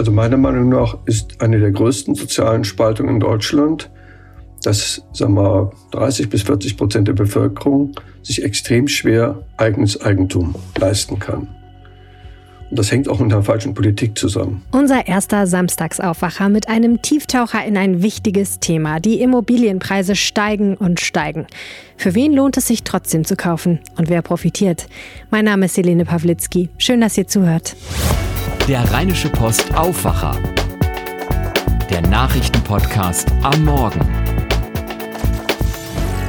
Also meiner Meinung nach ist eine der größten sozialen Spaltungen in Deutschland, dass sagen wir, 30 bis 40 Prozent der Bevölkerung sich extrem schwer eigenes Eigentum leisten kann. Und das hängt auch mit der falschen Politik zusammen. Unser erster Samstagsaufwacher mit einem Tieftaucher in ein wichtiges Thema. Die Immobilienpreise steigen und steigen. Für wen lohnt es sich trotzdem zu kaufen und wer profitiert? Mein Name ist Helene Pawlitzki. Schön, dass ihr zuhört. Der Rheinische Post Aufwacher. Der Nachrichtenpodcast am Morgen.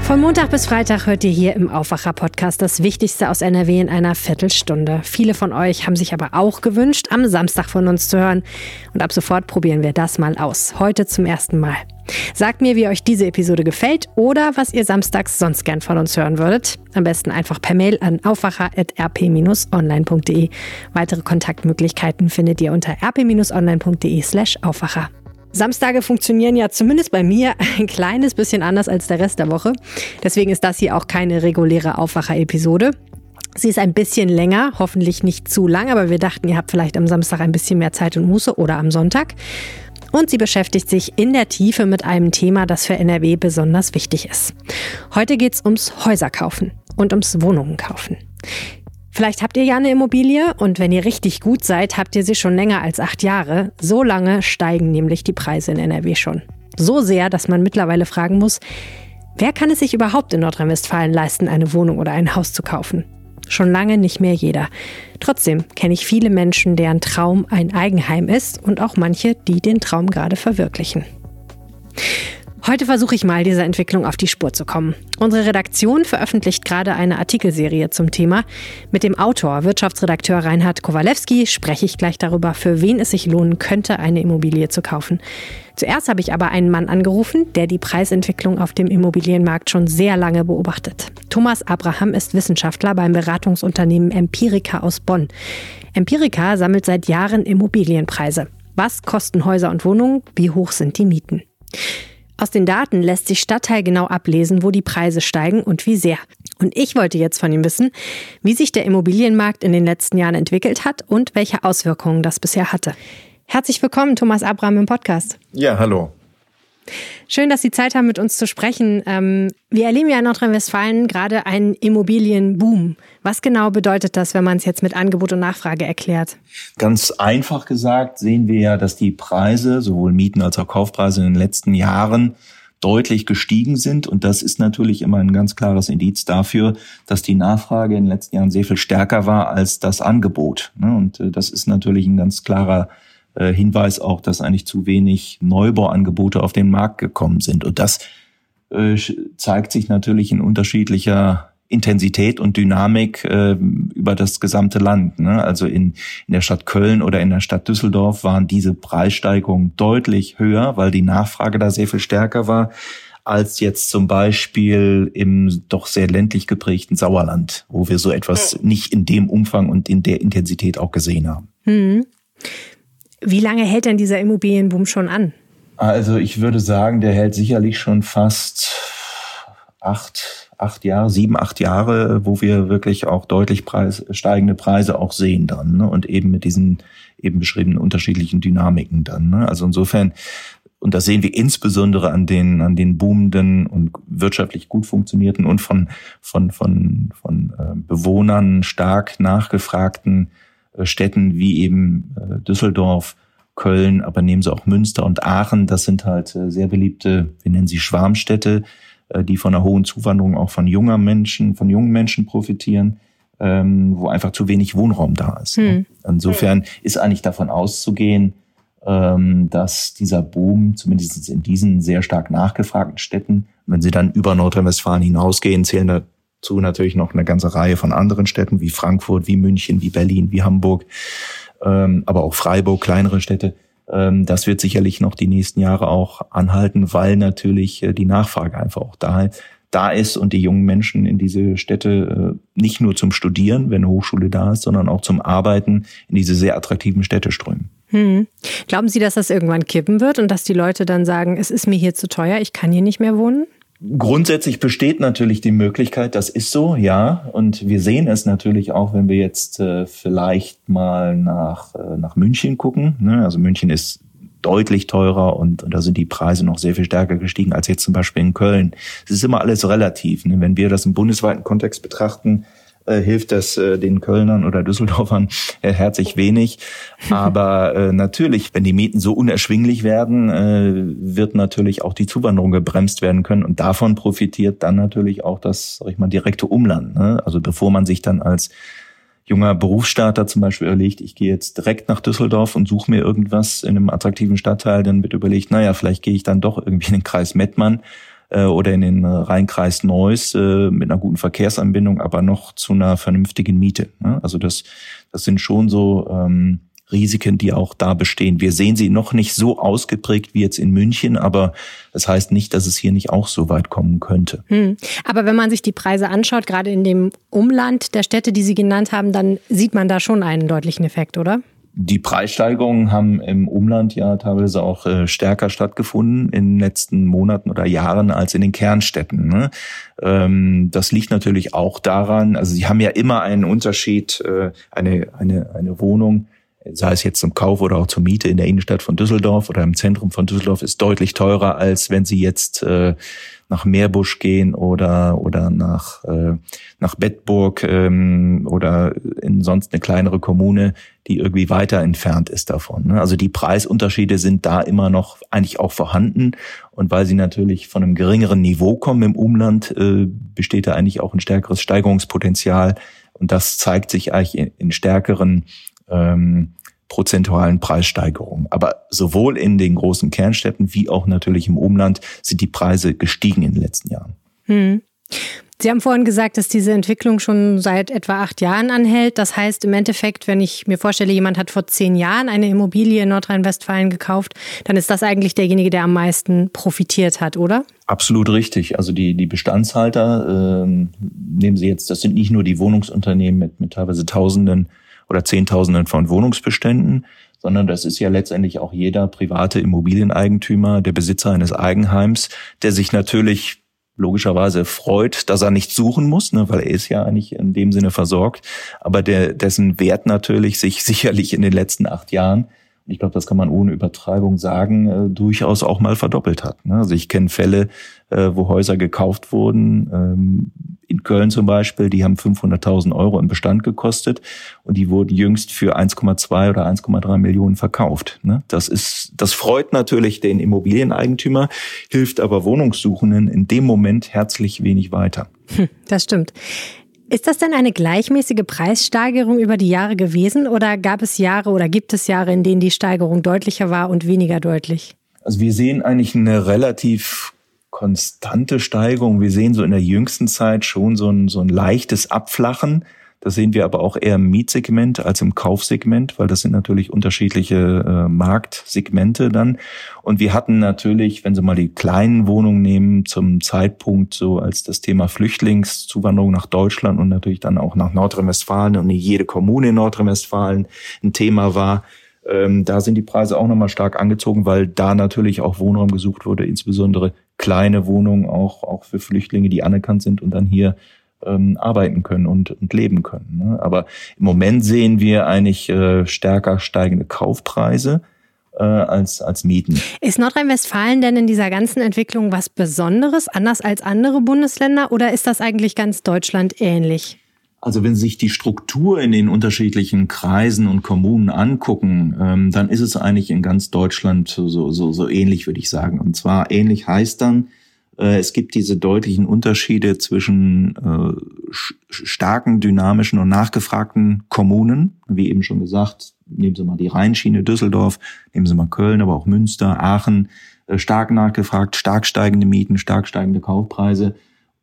Von Montag bis Freitag hört ihr hier im Aufwacher-Podcast das Wichtigste aus NRW in einer Viertelstunde. Viele von euch haben sich aber auch gewünscht, am Samstag von uns zu hören. Und ab sofort probieren wir das mal aus. Heute zum ersten Mal. Sagt mir, wie euch diese Episode gefällt oder was ihr samstags sonst gern von uns hören würdet. Am besten einfach per Mail an aufwacher.rp-online.de. Weitere Kontaktmöglichkeiten findet ihr unter rp-online.de slash Aufwacher. Samstage funktionieren ja zumindest bei mir ein kleines bisschen anders als der Rest der Woche. Deswegen ist das hier auch keine reguläre Aufwacher-Episode. Sie ist ein bisschen länger, hoffentlich nicht zu lang, aber wir dachten, ihr habt vielleicht am Samstag ein bisschen mehr Zeit und Muße oder am Sonntag. Und sie beschäftigt sich in der Tiefe mit einem Thema, das für NRW besonders wichtig ist. Heute geht es ums Häuserkaufen und ums Wohnungen kaufen. Vielleicht habt ihr ja eine Immobilie und wenn ihr richtig gut seid, habt ihr sie schon länger als acht Jahre. So lange steigen nämlich die Preise in NRW schon. So sehr, dass man mittlerweile fragen muss, wer kann es sich überhaupt in Nordrhein-Westfalen leisten, eine Wohnung oder ein Haus zu kaufen? Schon lange nicht mehr jeder. Trotzdem kenne ich viele Menschen, deren Traum ein Eigenheim ist und auch manche, die den Traum gerade verwirklichen. Heute versuche ich mal, dieser Entwicklung auf die Spur zu kommen. Unsere Redaktion veröffentlicht gerade eine Artikelserie zum Thema. Mit dem Autor, Wirtschaftsredakteur Reinhard Kowalewski, spreche ich gleich darüber, für wen es sich lohnen könnte, eine Immobilie zu kaufen. Zuerst habe ich aber einen Mann angerufen, der die Preisentwicklung auf dem Immobilienmarkt schon sehr lange beobachtet. Thomas Abraham ist Wissenschaftler beim Beratungsunternehmen Empirica aus Bonn. Empirica sammelt seit Jahren Immobilienpreise. Was kosten Häuser und Wohnungen? Wie hoch sind die Mieten? Aus den Daten lässt sich stadtteilgenau ablesen, wo die Preise steigen und wie sehr. Und ich wollte jetzt von ihm wissen, wie sich der Immobilienmarkt in den letzten Jahren entwickelt hat und welche Auswirkungen das bisher hatte. Herzlich willkommen, Thomas Abraham im Podcast. Ja, hallo. Schön, dass Sie Zeit haben, mit uns zu sprechen. Ähm, wir erleben ja in Nordrhein-Westfalen gerade einen Immobilienboom. Was genau bedeutet das, wenn man es jetzt mit Angebot und Nachfrage erklärt? Ganz einfach gesagt sehen wir ja, dass die Preise, sowohl Mieten als auch Kaufpreise in den letzten Jahren deutlich gestiegen sind. Und das ist natürlich immer ein ganz klares Indiz dafür, dass die Nachfrage in den letzten Jahren sehr viel stärker war als das Angebot. Ne? Und äh, das ist natürlich ein ganz klarer äh, Hinweis auch, dass eigentlich zu wenig Neubauangebote auf den Markt gekommen sind. Und das äh, zeigt sich natürlich in unterschiedlicher Intensität und Dynamik äh, über das gesamte Land. Ne? Also in, in der Stadt Köln oder in der Stadt Düsseldorf waren diese Preissteigerungen deutlich höher, weil die Nachfrage da sehr viel stärker war als jetzt zum Beispiel im doch sehr ländlich geprägten Sauerland, wo wir so etwas nicht in dem Umfang und in der Intensität auch gesehen haben. Hm. Wie lange hält denn dieser Immobilienboom schon an? Also ich würde sagen, der hält sicherlich schon fast acht, acht Jahre, sieben, acht Jahre, wo wir wirklich auch deutlich Preis, steigende Preise auch sehen dann ne? und eben mit diesen eben beschriebenen unterschiedlichen Dynamiken dann. Ne? Also insofern und das sehen wir insbesondere an den an den boomenden und wirtschaftlich gut funktionierten und von von von von äh, Bewohnern stark nachgefragten Städten wie eben äh, Düsseldorf, Köln, aber nehmen Sie auch Münster und Aachen. Das sind halt äh, sehr beliebte, wir nennen sie Schwarmstädte, die von einer hohen Zuwanderung auch von junger Menschen, von jungen Menschen profitieren, ähm, wo einfach zu wenig Wohnraum da ist. Hm. Insofern ist eigentlich davon auszugehen, ähm, dass dieser Boom, zumindest in diesen sehr stark nachgefragten Städten, wenn Sie dann über Nordrhein-Westfalen hinausgehen, zählen da zu natürlich noch eine ganze Reihe von anderen Städten wie Frankfurt, wie München, wie Berlin, wie Hamburg, ähm, aber auch Freiburg, kleinere Städte. Ähm, das wird sicherlich noch die nächsten Jahre auch anhalten, weil natürlich äh, die Nachfrage einfach auch da, da ist und die jungen Menschen in diese Städte äh, nicht nur zum Studieren, wenn eine Hochschule da ist, sondern auch zum Arbeiten in diese sehr attraktiven Städte strömen. Hm. Glauben Sie, dass das irgendwann kippen wird und dass die Leute dann sagen, es ist mir hier zu teuer, ich kann hier nicht mehr wohnen? Grundsätzlich besteht natürlich die Möglichkeit, das ist so, ja. Und wir sehen es natürlich auch, wenn wir jetzt äh, vielleicht mal nach, äh, nach München gucken. Ne? Also München ist deutlich teurer und, und da sind die Preise noch sehr viel stärker gestiegen als jetzt zum Beispiel in Köln. Es ist immer alles relativ. Ne? Wenn wir das im bundesweiten Kontext betrachten, äh, hilft das äh, den Kölnern oder Düsseldorfern äh, herzlich wenig. Aber äh, natürlich, wenn die Mieten so unerschwinglich werden, äh, wird natürlich auch die Zuwanderung gebremst werden können. Und davon profitiert dann natürlich auch das, sag ich mal, direkte Umland. Ne? Also bevor man sich dann als junger Berufsstarter zum Beispiel überlegt, ich gehe jetzt direkt nach Düsseldorf und suche mir irgendwas in einem attraktiven Stadtteil, dann wird überlegt, naja, vielleicht gehe ich dann doch irgendwie in den Kreis Mettmann äh, oder in den Rheinkreis Neuss äh, mit einer guten Verkehrsanbindung, aber noch zu einer vernünftigen Miete. Ne? Also das, das sind schon so ähm, Risiken, die auch da bestehen. Wir sehen sie noch nicht so ausgeprägt wie jetzt in München, aber das heißt nicht, dass es hier nicht auch so weit kommen könnte. Hm. Aber wenn man sich die Preise anschaut, gerade in dem Umland der Städte, die Sie genannt haben, dann sieht man da schon einen deutlichen Effekt, oder? Die Preissteigerungen haben im Umland ja teilweise auch äh, stärker stattgefunden in den letzten Monaten oder Jahren als in den Kernstädten. Ne? Ähm, das liegt natürlich auch daran, also sie haben ja immer einen Unterschied, äh, eine, eine, eine Wohnung sei es jetzt zum Kauf oder auch zur Miete in der Innenstadt von Düsseldorf oder im Zentrum von Düsseldorf, ist deutlich teurer, als wenn Sie jetzt äh, nach Meerbusch gehen oder oder nach äh, nach Bettburg ähm, oder in sonst eine kleinere Kommune, die irgendwie weiter entfernt ist davon. Ne? Also die Preisunterschiede sind da immer noch eigentlich auch vorhanden und weil sie natürlich von einem geringeren Niveau kommen im Umland, äh, besteht da eigentlich auch ein stärkeres Steigerungspotenzial und das zeigt sich eigentlich in, in stärkeren ähm, prozentualen Preissteigerungen. Aber sowohl in den großen Kernstädten wie auch natürlich im Umland sind die Preise gestiegen in den letzten Jahren. Hm. Sie haben vorhin gesagt, dass diese Entwicklung schon seit etwa acht Jahren anhält. Das heißt im Endeffekt, wenn ich mir vorstelle, jemand hat vor zehn Jahren eine Immobilie in Nordrhein-Westfalen gekauft, dann ist das eigentlich derjenige, der am meisten profitiert hat, oder? Absolut richtig. Also die, die Bestandshalter, äh, nehmen Sie jetzt, das sind nicht nur die Wohnungsunternehmen mit, mit teilweise Tausenden oder Zehntausenden von Wohnungsbeständen, sondern das ist ja letztendlich auch jeder private Immobilieneigentümer, der Besitzer eines Eigenheims, der sich natürlich logischerweise freut, dass er nicht suchen muss, ne, weil er ist ja eigentlich in dem Sinne versorgt, aber der, dessen Wert natürlich sich sicherlich in den letzten acht Jahren ich glaube, das kann man ohne Übertreibung sagen, äh, durchaus auch mal verdoppelt hat. Ne? Also ich kenne Fälle, äh, wo Häuser gekauft wurden, ähm, in Köln zum Beispiel, die haben 500.000 Euro im Bestand gekostet und die wurden jüngst für 1,2 oder 1,3 Millionen verkauft. Ne? Das ist, das freut natürlich den Immobilieneigentümer, hilft aber Wohnungssuchenden in dem Moment herzlich wenig weiter. Hm, das stimmt. Ist das denn eine gleichmäßige Preissteigerung über die Jahre gewesen oder gab es Jahre oder gibt es Jahre, in denen die Steigerung deutlicher war und weniger deutlich? Also wir sehen eigentlich eine relativ konstante Steigerung. Wir sehen so in der jüngsten Zeit schon so ein, so ein leichtes Abflachen. Das sehen wir aber auch eher im Mietsegment als im Kaufsegment, weil das sind natürlich unterschiedliche äh, Marktsegmente dann. Und wir hatten natürlich, wenn Sie mal die kleinen Wohnungen nehmen, zum Zeitpunkt so als das Thema Flüchtlingszuwanderung nach Deutschland und natürlich dann auch nach Nordrhein-Westfalen und nicht jede Kommune in Nordrhein-Westfalen ein Thema war, ähm, da sind die Preise auch nochmal stark angezogen, weil da natürlich auch Wohnraum gesucht wurde, insbesondere kleine Wohnungen auch, auch für Flüchtlinge, die anerkannt sind und dann hier ähm, arbeiten können und, und leben können. Ne? Aber im Moment sehen wir eigentlich äh, stärker steigende Kaufpreise äh, als, als Mieten. Ist Nordrhein-Westfalen denn in dieser ganzen Entwicklung was Besonderes, anders als andere Bundesländer, oder ist das eigentlich ganz Deutschland ähnlich? Also wenn Sie sich die Struktur in den unterschiedlichen Kreisen und Kommunen angucken, ähm, dann ist es eigentlich in ganz Deutschland so, so, so ähnlich, würde ich sagen. Und zwar ähnlich heißt dann, äh, es gibt diese deutlichen Unterschiede zwischen äh, starken, dynamischen und nachgefragten Kommunen. Wie eben schon gesagt, nehmen Sie mal die Rheinschiene Düsseldorf, nehmen Sie mal Köln, aber auch Münster, Aachen, äh, stark nachgefragt, stark steigende Mieten, stark steigende Kaufpreise.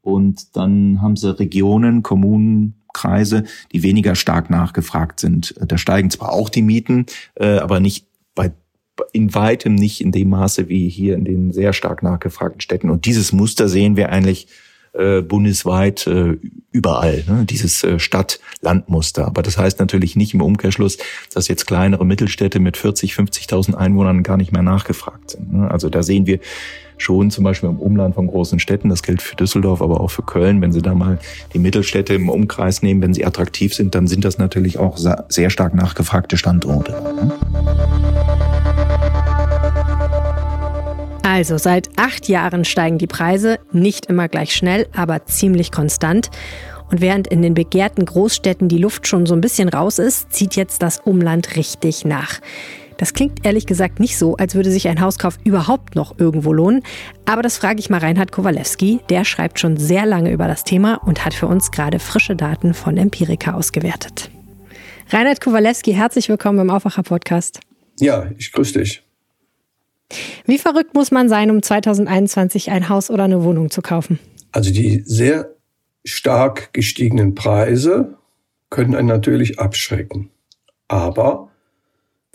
Und dann haben Sie Regionen, Kommunen, Kreise, die weniger stark nachgefragt sind. Da steigen zwar auch die Mieten, aber nicht bei in weitem nicht in dem Maße wie hier in den sehr stark nachgefragten Städten. Und dieses Muster sehen wir eigentlich äh, bundesweit äh, überall, ne? dieses äh, Stadt-Land-Muster. Aber das heißt natürlich nicht im Umkehrschluss, dass jetzt kleinere Mittelstädte mit 40, 50.000 Einwohnern gar nicht mehr nachgefragt sind. Ne? Also da sehen wir schon zum Beispiel im Umland von großen Städten, das gilt für Düsseldorf, aber auch für Köln, wenn Sie da mal die Mittelstädte im Umkreis nehmen, wenn sie attraktiv sind, dann sind das natürlich auch sehr stark nachgefragte Standorte. Also seit acht Jahren steigen die Preise, nicht immer gleich schnell, aber ziemlich konstant. Und während in den begehrten Großstädten die Luft schon so ein bisschen raus ist, zieht jetzt das Umland richtig nach. Das klingt ehrlich gesagt nicht so, als würde sich ein Hauskauf überhaupt noch irgendwo lohnen. Aber das frage ich mal Reinhard Kowalewski. Der schreibt schon sehr lange über das Thema und hat für uns gerade frische Daten von Empirica ausgewertet. Reinhard Kowalewski, herzlich willkommen im Aufwacher-Podcast. Ja, ich grüße dich. Wie verrückt muss man sein, um 2021 ein Haus oder eine Wohnung zu kaufen? Also die sehr stark gestiegenen Preise können einen natürlich abschrecken. Aber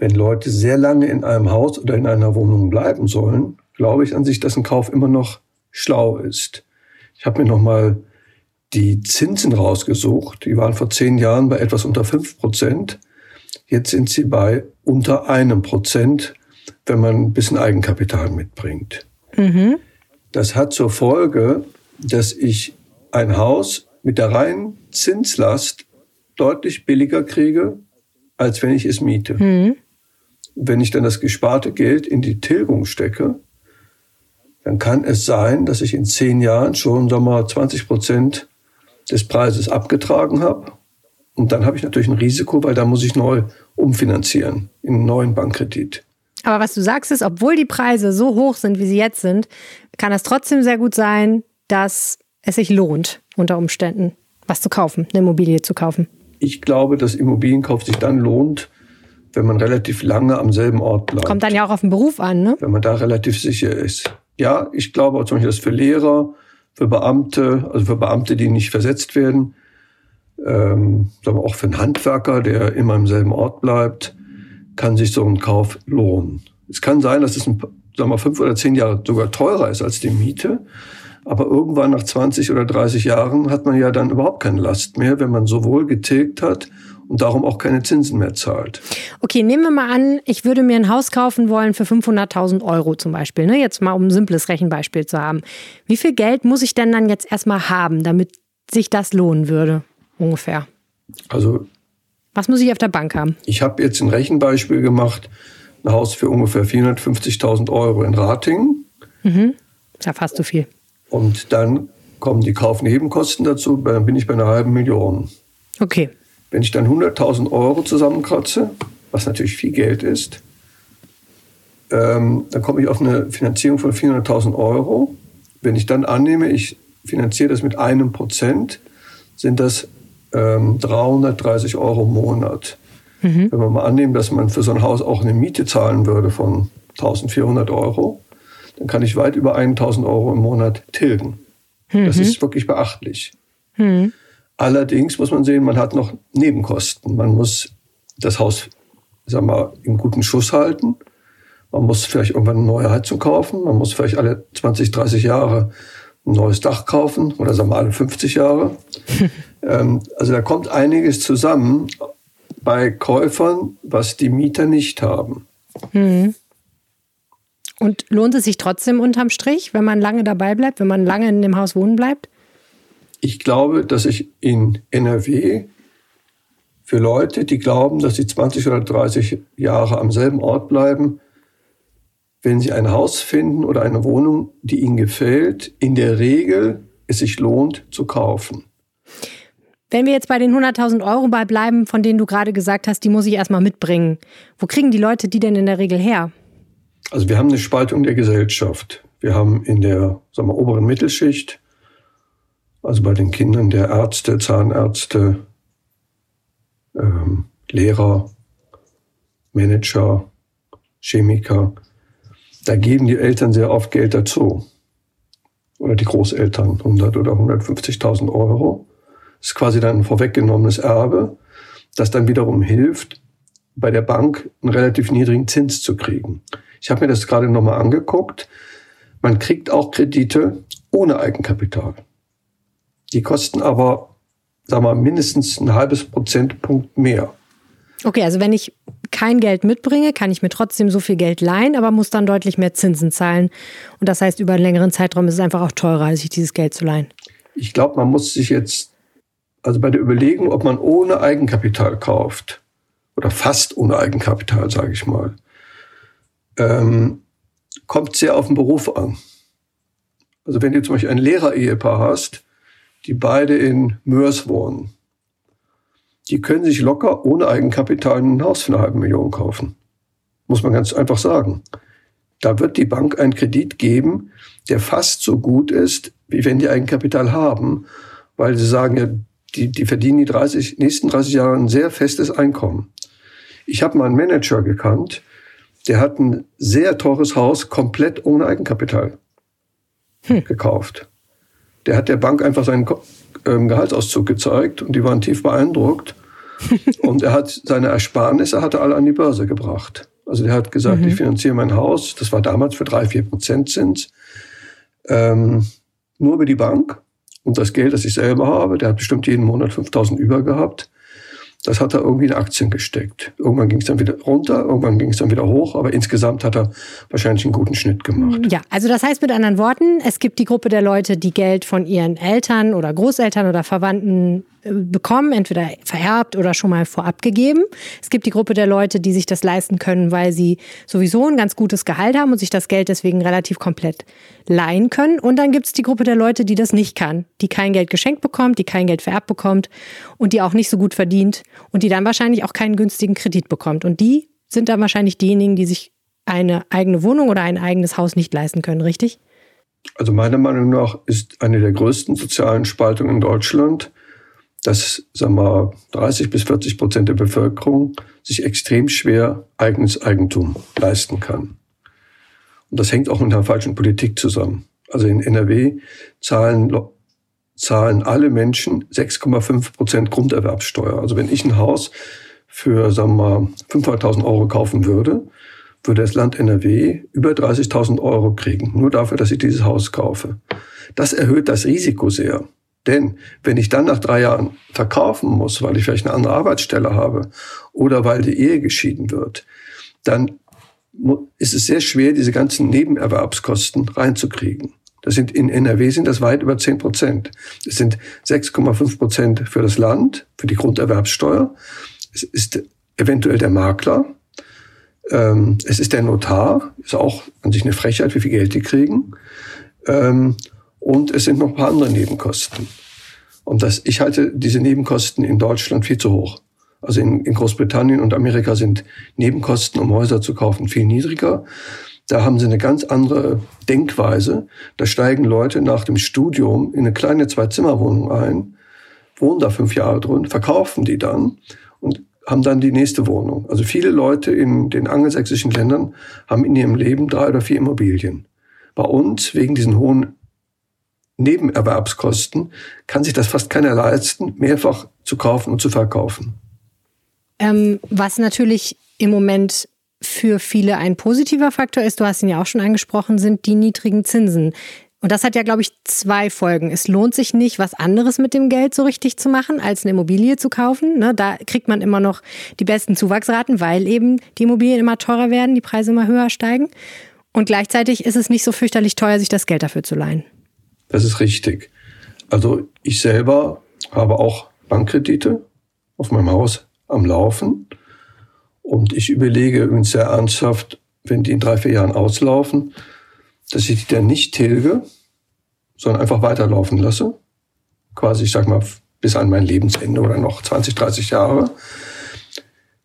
wenn Leute sehr lange in einem Haus oder in einer Wohnung bleiben sollen, glaube ich an sich, dass ein Kauf immer noch schlau ist. Ich habe mir nochmal die Zinsen rausgesucht. Die waren vor zehn Jahren bei etwas unter fünf Prozent. Jetzt sind sie bei unter einem Prozent, wenn man ein bisschen Eigenkapital mitbringt. Mhm. Das hat zur Folge, dass ich ein Haus mit der reinen Zinslast deutlich billiger kriege, als wenn ich es miete. Mhm. Wenn ich dann das gesparte Geld in die Tilgung stecke, dann kann es sein, dass ich in zehn Jahren schon sagen wir mal, 20 Prozent des Preises abgetragen habe. Und dann habe ich natürlich ein Risiko, weil da muss ich neu umfinanzieren in einen neuen Bankkredit. Aber was du sagst ist, obwohl die Preise so hoch sind, wie sie jetzt sind, kann es trotzdem sehr gut sein, dass es sich lohnt, unter Umständen was zu kaufen, eine Immobilie zu kaufen. Ich glaube, dass Immobilienkauf sich dann lohnt, wenn man relativ lange am selben Ort bleibt. Kommt dann ja auch auf den Beruf an, ne? Wenn man da relativ sicher ist. Ja, ich glaube zum Beispiel, dass für Lehrer, für Beamte, also für Beamte, die nicht versetzt werden, ähm, sagen wir auch für einen Handwerker, der immer im selben Ort bleibt, kann sich so ein Kauf lohnen. Es kann sein, dass es ein, sagen wir, fünf oder zehn Jahre sogar teurer ist als die Miete. Aber irgendwann nach 20 oder 30 Jahren hat man ja dann überhaupt keine Last mehr, wenn man sowohl getilgt hat und darum auch keine Zinsen mehr zahlt. Okay, nehmen wir mal an, ich würde mir ein Haus kaufen wollen für 500.000 Euro zum Beispiel. Ne? Jetzt mal, um ein simples Rechenbeispiel zu haben. Wie viel Geld muss ich denn dann jetzt erstmal haben, damit sich das lohnen würde, ungefähr? Also. Was muss ich auf der Bank haben? Ich habe jetzt ein Rechenbeispiel gemacht. Ein Haus für ungefähr 450.000 Euro in Ratingen. Mhm. Ist ja fast so viel. Und dann kommen die Kaufnebenkosten dazu, dann bin ich bei einer halben Million. Okay. Wenn ich dann 100.000 Euro zusammenkratze, was natürlich viel Geld ist, ähm, dann komme ich auf eine Finanzierung von 400.000 Euro. Wenn ich dann annehme, ich finanziere das mit einem Prozent, sind das ähm, 330 Euro im Monat. Mhm. Wenn wir mal annehmen, dass man für so ein Haus auch eine Miete zahlen würde von 1400 Euro, dann kann ich weit über 1000 Euro im Monat tilgen. Mhm. Das ist wirklich beachtlich. Mhm. Allerdings muss man sehen, man hat noch Nebenkosten. Man muss das Haus, sag mal, in guten Schuss halten. Man muss vielleicht irgendwann eine neue Heizung kaufen. Man muss vielleicht alle 20, 30 Jahre ein neues Dach kaufen oder sagen wir alle 50 Jahre. ähm, also da kommt einiges zusammen bei Käufern, was die Mieter nicht haben. Mhm. Und lohnt es sich trotzdem unterm Strich, wenn man lange dabei bleibt, wenn man lange in dem Haus wohnen bleibt? Ich glaube, dass ich in NRW für Leute, die glauben, dass sie 20 oder 30 Jahre am selben Ort bleiben, wenn sie ein Haus finden oder eine Wohnung, die ihnen gefällt, in der Regel es sich lohnt zu kaufen. Wenn wir jetzt bei den 100.000 Euro bei bleiben, von denen du gerade gesagt hast, die muss ich erstmal mitbringen. Wo kriegen die Leute die denn in der Regel her? Also wir haben eine Spaltung der Gesellschaft. Wir haben in der sagen wir, oberen Mittelschicht, also bei den Kindern der Ärzte, Zahnärzte, ähm, Lehrer, Manager, Chemiker, da geben die Eltern sehr oft Geld dazu. Oder die Großeltern 100 oder 150.000 Euro. Das ist quasi dann ein vorweggenommenes Erbe, das dann wiederum hilft, bei der Bank einen relativ niedrigen Zins zu kriegen. Ich habe mir das gerade nochmal angeguckt. Man kriegt auch Kredite ohne Eigenkapital. Die kosten aber, wir mal, mindestens ein halbes Prozentpunkt mehr. Okay, also wenn ich kein Geld mitbringe, kann ich mir trotzdem so viel Geld leihen, aber muss dann deutlich mehr Zinsen zahlen. Und das heißt, über einen längeren Zeitraum ist es einfach auch teurer, sich dieses Geld zu leihen. Ich glaube, man muss sich jetzt, also bei der Überlegung, ob man ohne Eigenkapital kauft, oder fast ohne Eigenkapital, sage ich mal, ähm, kommt sehr auf den Beruf an. Also wenn du zum Beispiel ein Lehrer-Ehepaar hast, die beide in Mörs wohnen, die können sich locker ohne Eigenkapital ein Haus für eine halbe Million kaufen. Muss man ganz einfach sagen. Da wird die Bank einen Kredit geben, der fast so gut ist, wie wenn die Eigenkapital haben, weil sie sagen ja, die, die verdienen die 30, nächsten 30 Jahre ein sehr festes Einkommen. Ich habe mal einen Manager gekannt, der hat ein sehr teures Haus komplett ohne Eigenkapital hm. gekauft. Der hat der Bank einfach seinen ähm, Gehaltsauszug gezeigt und die waren tief beeindruckt. und er hat seine Ersparnisse hatte alle an die Börse gebracht. Also der hat gesagt, mhm. ich finanziere mein Haus, das war damals für drei, vier Prozent Zins, ähm, nur über die Bank. Und das Geld, das ich selber habe, der hat bestimmt jeden Monat 5000 über gehabt. Das hat er irgendwie in Aktien gesteckt. Irgendwann ging es dann wieder runter, irgendwann ging es dann wieder hoch, aber insgesamt hat er wahrscheinlich einen guten Schnitt gemacht. Ja, also das heißt mit anderen Worten, es gibt die Gruppe der Leute, die Geld von ihren Eltern oder Großeltern oder Verwandten bekommen, entweder vererbt oder schon mal vorab gegeben. Es gibt die Gruppe der Leute, die sich das leisten können, weil sie sowieso ein ganz gutes Gehalt haben und sich das Geld deswegen relativ komplett leihen können. Und dann gibt es die Gruppe der Leute, die das nicht kann, die kein Geld geschenkt bekommt, die kein Geld vererbt bekommt und die auch nicht so gut verdient und die dann wahrscheinlich auch keinen günstigen Kredit bekommt. Und die sind dann wahrscheinlich diejenigen, die sich eine eigene Wohnung oder ein eigenes Haus nicht leisten können, richtig? Also meiner Meinung nach ist eine der größten sozialen Spaltungen in Deutschland dass sagen wir, 30 bis 40 Prozent der Bevölkerung sich extrem schwer eigenes Eigentum leisten kann. Und das hängt auch mit einer falschen Politik zusammen. Also in NRW zahlen, zahlen alle Menschen 6,5 Prozent Grunderwerbssteuer. Also wenn ich ein Haus für, sagen wir mal, 500.000 Euro kaufen würde, würde das Land NRW über 30.000 Euro kriegen. Nur dafür, dass ich dieses Haus kaufe. Das erhöht das Risiko sehr. Denn wenn ich dann nach drei Jahren verkaufen muss, weil ich vielleicht eine andere Arbeitsstelle habe oder weil die Ehe geschieden wird, dann ist es sehr schwer, diese ganzen Nebenerwerbskosten reinzukriegen. Das sind in NRW sind das weit über 10 Prozent. Es sind 6,5 Prozent für das Land, für die Grunderwerbssteuer. Es ist eventuell der Makler. Ähm, es ist der Notar. Ist auch an sich eine Frechheit, wie viel Geld die kriegen. Ähm, und es sind noch ein paar andere Nebenkosten. Und das, ich halte diese Nebenkosten in Deutschland viel zu hoch. Also in, in Großbritannien und Amerika sind Nebenkosten, um Häuser zu kaufen, viel niedriger. Da haben sie eine ganz andere Denkweise. Da steigen Leute nach dem Studium in eine kleine Zwei-Zimmer-Wohnung ein, wohnen da fünf Jahre drin, verkaufen die dann und haben dann die nächste Wohnung. Also viele Leute in den angelsächsischen Ländern haben in ihrem Leben drei oder vier Immobilien. Bei uns, wegen diesen hohen Nebenerwerbskosten kann sich das fast keiner leisten, mehrfach zu kaufen und zu verkaufen. Ähm, was natürlich im Moment für viele ein positiver Faktor ist, du hast ihn ja auch schon angesprochen, sind die niedrigen Zinsen. Und das hat ja, glaube ich, zwei Folgen. Es lohnt sich nicht, was anderes mit dem Geld so richtig zu machen, als eine Immobilie zu kaufen. Ne, da kriegt man immer noch die besten Zuwachsraten, weil eben die Immobilien immer teurer werden, die Preise immer höher steigen. Und gleichzeitig ist es nicht so fürchterlich teuer, sich das Geld dafür zu leihen. Das ist richtig. Also ich selber habe auch Bankkredite auf meinem Haus am Laufen. Und ich überlege übrigens sehr ernsthaft, wenn die in drei, vier Jahren auslaufen, dass ich die dann nicht tilge, sondern einfach weiterlaufen lasse. Quasi, ich sag mal, bis an mein Lebensende oder noch 20, 30 Jahre,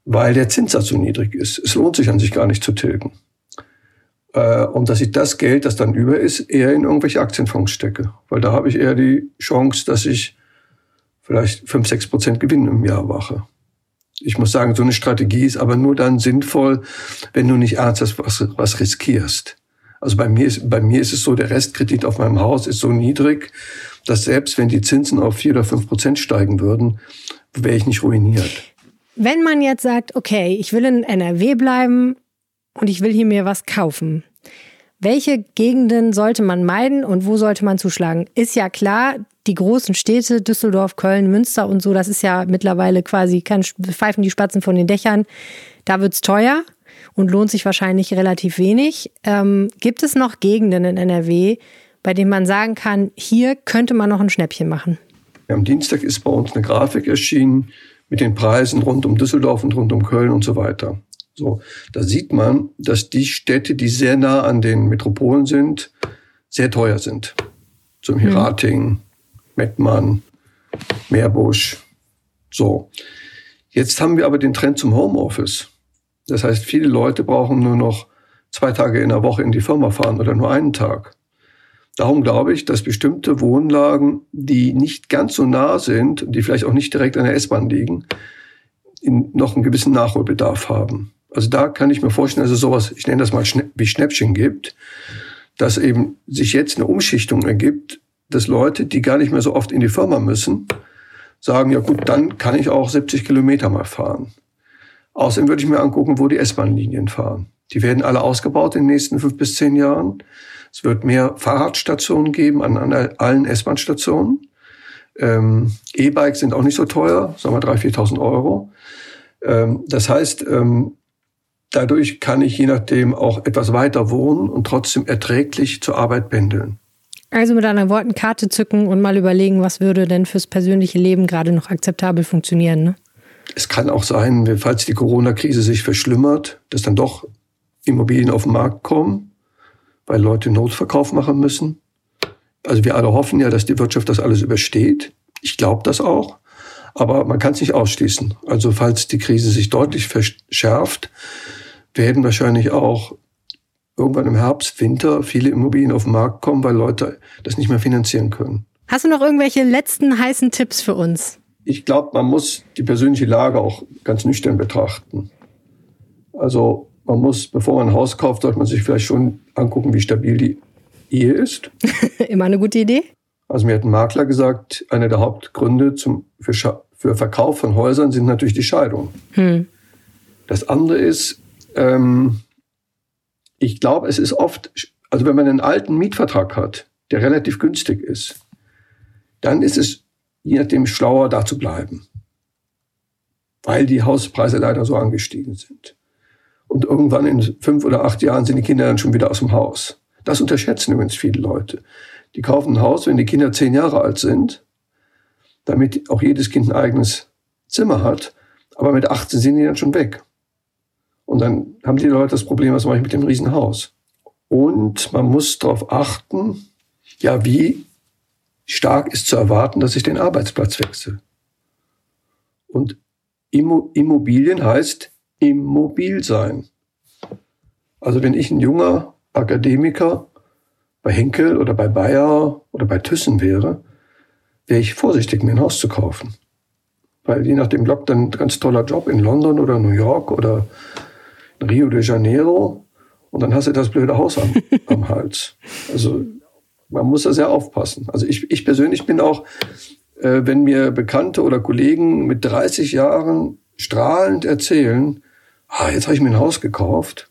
weil der Zinssatz so niedrig ist. Es lohnt sich an sich gar nicht zu tilgen und dass ich das Geld, das dann über ist, eher in irgendwelche Aktienfonds stecke. Weil da habe ich eher die Chance, dass ich vielleicht 5, 6 Prozent Gewinn im Jahr mache. Ich muss sagen, so eine Strategie ist aber nur dann sinnvoll, wenn du nicht ernsthaft was, was riskierst. Also bei mir, ist, bei mir ist es so, der Restkredit auf meinem Haus ist so niedrig, dass selbst wenn die Zinsen auf 4 oder 5 Prozent steigen würden, wäre ich nicht ruiniert. Wenn man jetzt sagt, okay, ich will in NRW bleiben, und ich will hier mir was kaufen. Welche Gegenden sollte man meiden und wo sollte man zuschlagen? Ist ja klar, die großen Städte, Düsseldorf, Köln, Münster und so, das ist ja mittlerweile quasi, kann pfeifen die Spatzen von den Dächern. Da wird's teuer und lohnt sich wahrscheinlich relativ wenig. Ähm, gibt es noch Gegenden in NRW, bei denen man sagen kann, hier könnte man noch ein Schnäppchen machen? Am Dienstag ist bei uns eine Grafik erschienen mit den Preisen rund um Düsseldorf und rund um Köln und so weiter. So, da sieht man, dass die Städte, die sehr nah an den Metropolen sind, sehr teuer sind. Zum Hirating, mhm. Mettmann, Meerbusch. So. Jetzt haben wir aber den Trend zum Homeoffice. Das heißt, viele Leute brauchen nur noch zwei Tage in der Woche in die Firma fahren oder nur einen Tag. Darum glaube ich, dass bestimmte Wohnlagen, die nicht ganz so nah sind, die vielleicht auch nicht direkt an der S-Bahn liegen, noch einen gewissen Nachholbedarf haben. Also da kann ich mir vorstellen, dass es sowas, ich nenne das mal wie Schnäppchen gibt, dass eben sich jetzt eine Umschichtung ergibt, dass Leute, die gar nicht mehr so oft in die Firma müssen, sagen, ja gut, dann kann ich auch 70 Kilometer mal fahren. Außerdem würde ich mir angucken, wo die S-Bahn-Linien fahren. Die werden alle ausgebaut in den nächsten fünf bis zehn Jahren. Es wird mehr Fahrradstationen geben an, an allen S-Bahn-Stationen. Ähm, E-Bikes sind auch nicht so teuer, sagen wir 3.000, 4.000 Euro. Ähm, das heißt, ähm, Dadurch kann ich je nachdem auch etwas weiter wohnen und trotzdem erträglich zur Arbeit pendeln. Also mit anderen Worten, Karte zücken und mal überlegen, was würde denn fürs persönliche Leben gerade noch akzeptabel funktionieren. Ne? Es kann auch sein, falls die Corona-Krise sich verschlimmert, dass dann doch Immobilien auf den Markt kommen, weil Leute Notverkauf machen müssen. Also wir alle hoffen ja, dass die Wirtschaft das alles übersteht. Ich glaube das auch. Aber man kann es nicht ausschließen. Also falls die Krise sich deutlich verschärft, werden wahrscheinlich auch irgendwann im Herbst, Winter viele Immobilien auf den Markt kommen, weil Leute das nicht mehr finanzieren können. Hast du noch irgendwelche letzten heißen Tipps für uns? Ich glaube, man muss die persönliche Lage auch ganz nüchtern betrachten. Also man muss, bevor man ein Haus kauft, sollte man sich vielleicht schon angucken, wie stabil die Ehe ist. Immer eine gute Idee. Also mir hat ein Makler gesagt, einer der Hauptgründe zum, für, für Verkauf von Häusern sind natürlich die Scheidungen. Hm. Das andere ist, ähm, ich glaube, es ist oft, also wenn man einen alten Mietvertrag hat, der relativ günstig ist, dann ist es je nachdem schlauer, da zu bleiben. Weil die Hauspreise leider so angestiegen sind. Und irgendwann in fünf oder acht Jahren sind die Kinder dann schon wieder aus dem Haus. Das unterschätzen übrigens viele Leute. Die kaufen ein Haus, wenn die Kinder zehn Jahre alt sind, damit auch jedes Kind ein eigenes Zimmer hat. Aber mit 18 sind die dann schon weg. Und dann haben die Leute das Problem, was mache ich mit dem Riesenhaus? Und man muss darauf achten, ja, wie stark ist zu erwarten, dass ich den Arbeitsplatz wechsle. Und Immobilien heißt immobil sein. Also wenn ich ein junger Akademiker bei Henkel oder bei Bayer oder bei Thyssen wäre, wäre ich vorsichtig, mir ein Haus zu kaufen. Weil je nach dem Blog dann ein ganz toller Job in London oder New York oder Rio de Janeiro und dann hast du das blöde Haus am, am Hals. Also man muss da sehr aufpassen. Also ich, ich persönlich bin auch, äh, wenn mir Bekannte oder Kollegen mit 30 Jahren strahlend erzählen, ah, jetzt habe ich mir ein Haus gekauft,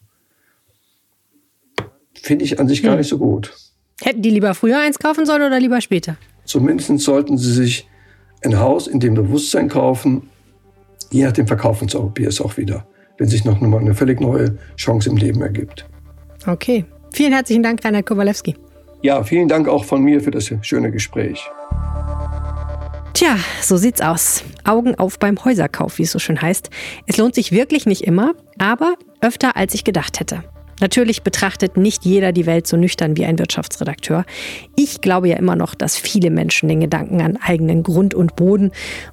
finde ich an sich gar hm. nicht so gut. Hätten die lieber früher eins kaufen sollen oder lieber später? Zumindest sollten sie sich ein Haus in dem Bewusstsein kaufen, je nachdem verkaufen sie es auch wieder wenn sich noch mal eine völlig neue Chance im Leben ergibt. Okay. Vielen herzlichen Dank, Rainer Kowalewski. Ja, vielen Dank auch von mir für das schöne Gespräch. Tja, so sieht's aus. Augen auf beim Häuserkauf, wie es so schön heißt. Es lohnt sich wirklich nicht immer, aber öfter als ich gedacht hätte. Natürlich betrachtet nicht jeder die Welt so nüchtern wie ein Wirtschaftsredakteur. Ich glaube ja immer noch, dass viele Menschen den Gedanken an eigenen Grund und Boden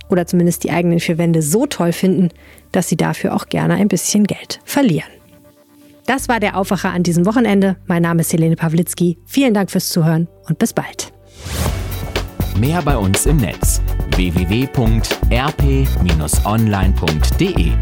oder zumindest die eigenen vier Wände so toll finden, dass sie dafür auch gerne ein bisschen Geld verlieren. Das war der Aufwacher an diesem Wochenende. Mein Name ist Helene Pawlitzki. Vielen Dank fürs Zuhören und bis bald. Mehr bei uns im Netz www.rp-online.de